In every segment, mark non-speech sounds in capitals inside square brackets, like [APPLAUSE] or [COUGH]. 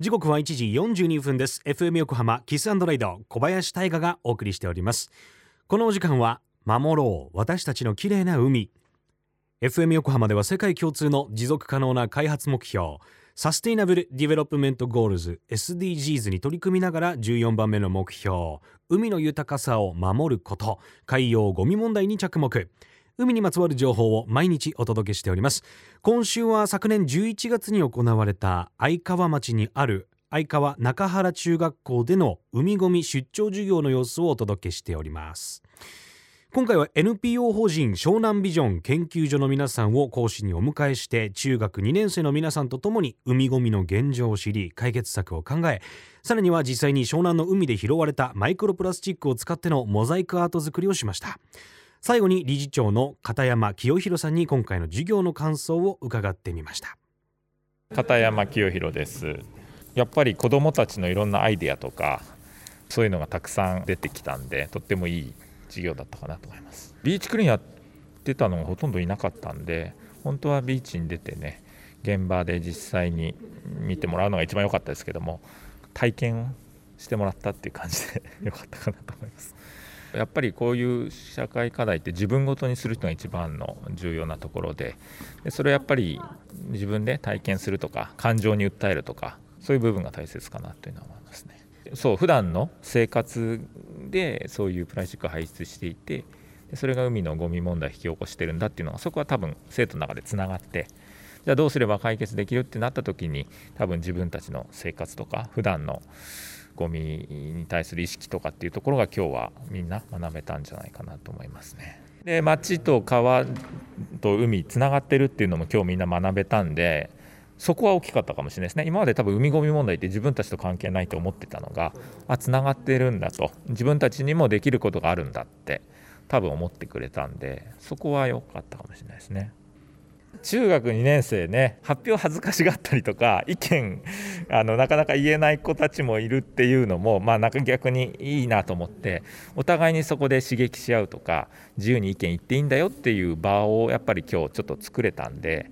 時刻は1時42分です。FM 横浜 Kiss & Ride 小林大賀がお送りしております。このお時間は守ろう。私たちの綺麗な海。FM 横浜では世界共通の持続可能な開発目標サステイナブル・ディベロップメント・ゴールズ SDGs に取り組みながら14番目の目標海の豊かさを守ること海洋ゴミ問題に着目。海にまつわる情報を毎日お届けしております。今週は昨年11月に行われた相川町にある相川中原中学校での海ごみ出張授業の様子をお届けしております。今回は NPO 法人湘南ビジョン研究所の皆さんを講師にお迎えして中学2年生の皆さんとともに海ごみの現状を知り解決策を考えさらには実際に湘南の海で拾われたマイクロプラスチックを使ってのモザイクアート作りをしました。最後に理事長の片山清弘さんに今回の授業の感想を伺ってみました。片山清弘です。やっぱり子どもたちのいろんなアイデアとかそういうのがたくさん出てきたんでとってもいい授業だったかなと思います。ビーチクリーンやってたのがほとんどいなかったんで本当はビーチに出てね現場で実際に見てもらうのが一番良かったですけども体験してもらったっていう感じで [LAUGHS] 良かったかなと思います。やっぱりこういう社会課題って自分ごとにする人が一番の重要なところででそれをやっぱり自分で体験するとか感情に訴えるとかそういう部分が大切かなというのは思いますね。そう普段の生活でそういうプラスチックを排出していてそれが海のゴミ問題を引き起こしてるんだっていうのはそこは多分生徒の中でつながってじゃあどうすれば解決できるってなった時に多分自分たちの生活とか普段のゴミに対する意識とかっていうところが今日はみんな学べたんじゃないかなと思いますね。で町と川と海つながってるっていうのも今日みんな学べたんでそこは大きかったかもしれないですね今まで多分海ごみ問題って自分たちと関係ないと思ってたのがあつながってるんだと自分たちにもできることがあるんだって多分思ってくれたんでそこは良かったかもしれないですね。中学2年生ね発表恥ずかしがったりとか意見あのなかなか言えない子たちもいるっていうのもまあなんか逆にいいなと思ってお互いにそこで刺激し合うとか自由に意見言っていいんだよっていう場をやっぱり今日ちょっと作れたんで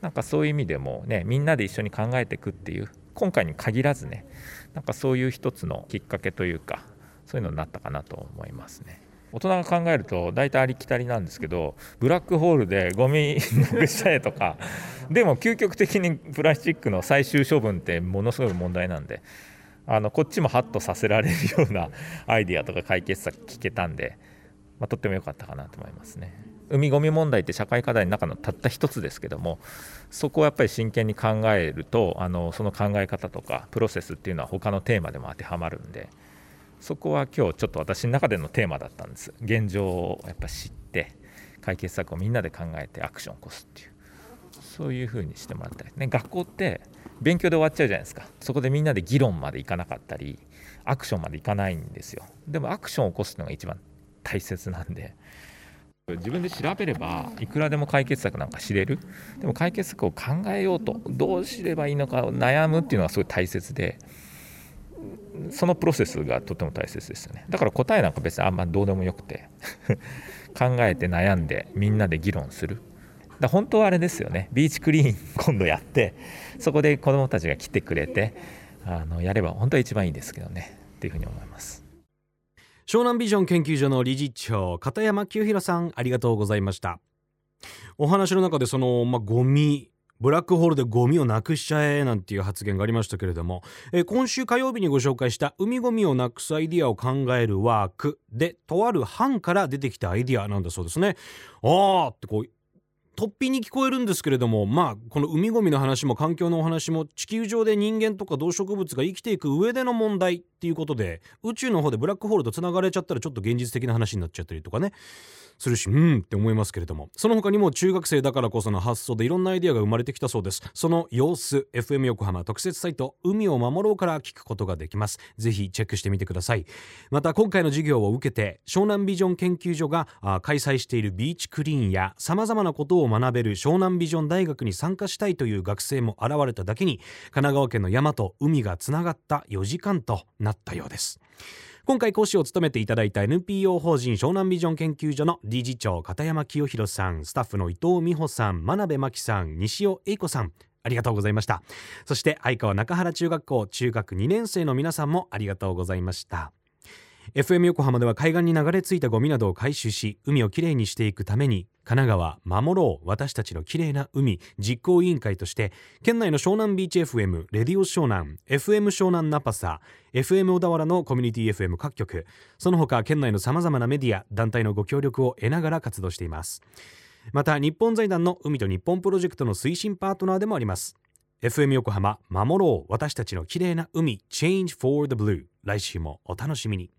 なんかそういう意味でもねみんなで一緒に考えていくっていう今回に限らずねなんかそういう一つのきっかけというかそういうのになったかなと思いますね。大人が考えると大体ありきたりなんですけどブラックホールでゴミなくしちゃえとか [LAUGHS] でも究極的にプラスチックの最終処分ってものすごい問題なんであのこっちもハッとさせられるようなアイディアとか解決策聞けたんで、まあ、とっても良かったかなと思いますね。海ごみ問題って社会課題の中のたった一つですけどもそこをやっぱり真剣に考えるとあのその考え方とかプロセスっていうのは他のテーマでも当てはまるんでそこは今日ちょっと私の中でのテーマだったんです。現状をやっぱ知って解決策をみんなで考えてアクションを起こすっていう。そういうふうにしてもらったり。ね学校って勉強で終わっちゃうじゃないですか。そこでみんなで議論までいかなかったりアクションまでいかないんですよ。でもアクションを起こすのが一番大切なんで。自分で調べればいくらでも解決策なんか知れる。でも解決策を考えようとどうすればいいのか悩むっていうのはすごい大切で。そのプロセスがとても大切ですよね。だから答えなんか別にあんまどうでもよくて [LAUGHS] 考えて悩んでみんなで議論する。だ本当はあれですよね。ビーチクリーン今度やってそこで子どもたちが来てくれてあのやれば本当は一番いいですけどね。っていうふうに思います。湘南ビジョン研究所の理事長片山清弘さんありがとうございました。お話の中でその、まあ、ゴミブラックホールでゴミをなくしちゃえなんていう発言がありましたけれども、えー、今週火曜日にご紹介した海ゴミをなくすアイディアを考えるワークでとある班から出てきたアイディアなんだそうですね。あーってこう突飛に聞こえるんですけれどもまあこの海ごみの話も環境のお話も地球上で人間とか動植物が生きていく上での問題っていうことで宇宙の方でブラックホールとつながれちゃったらちょっと現実的な話になっちゃったりとかねするしうんって思いますけれども。その他にも中学生だからこその発想でいろんなアイデアが生まれてきたそうです。その様子 FM 横浜特設サイト海を守ろうから聞くことができます。ぜひチェックしてみてください。また今回の授業を受けて湘南ビジョン研究所が開催しているビーチクリーンや様々なことを学べる湘南ビジョン大学に参加したいという学生も現れただけに神奈川県の山と海がつながった4時間となったようです。今回講師を務めていただいた NPO 法人湘南ビジョン研究所の理事長片山清弘さんスタッフの伊藤美穂さん真鍋真紀さん西尾英子さんありがとうございました。そして相川中原中学校中学2年生の皆さんもありがとうございました。FM 横浜では海岸に流れ着いたゴミなどを回収し海をきれいにしていくために神奈川守ろう私たちのきれいな海実行委員会として県内の湘南ビーチ FM レディオ湘南 FM 湘南ナパサ FM 小田原のコミュニティ FM 各局その他県内のさまざまなメディア団体のご協力を得ながら活動しています。また日本財団の海と日本プロジェクトの推進パートナーでもあります。FM 横浜守ろう私たちのきれいな海 Change for the Blue 来週もお楽しみに。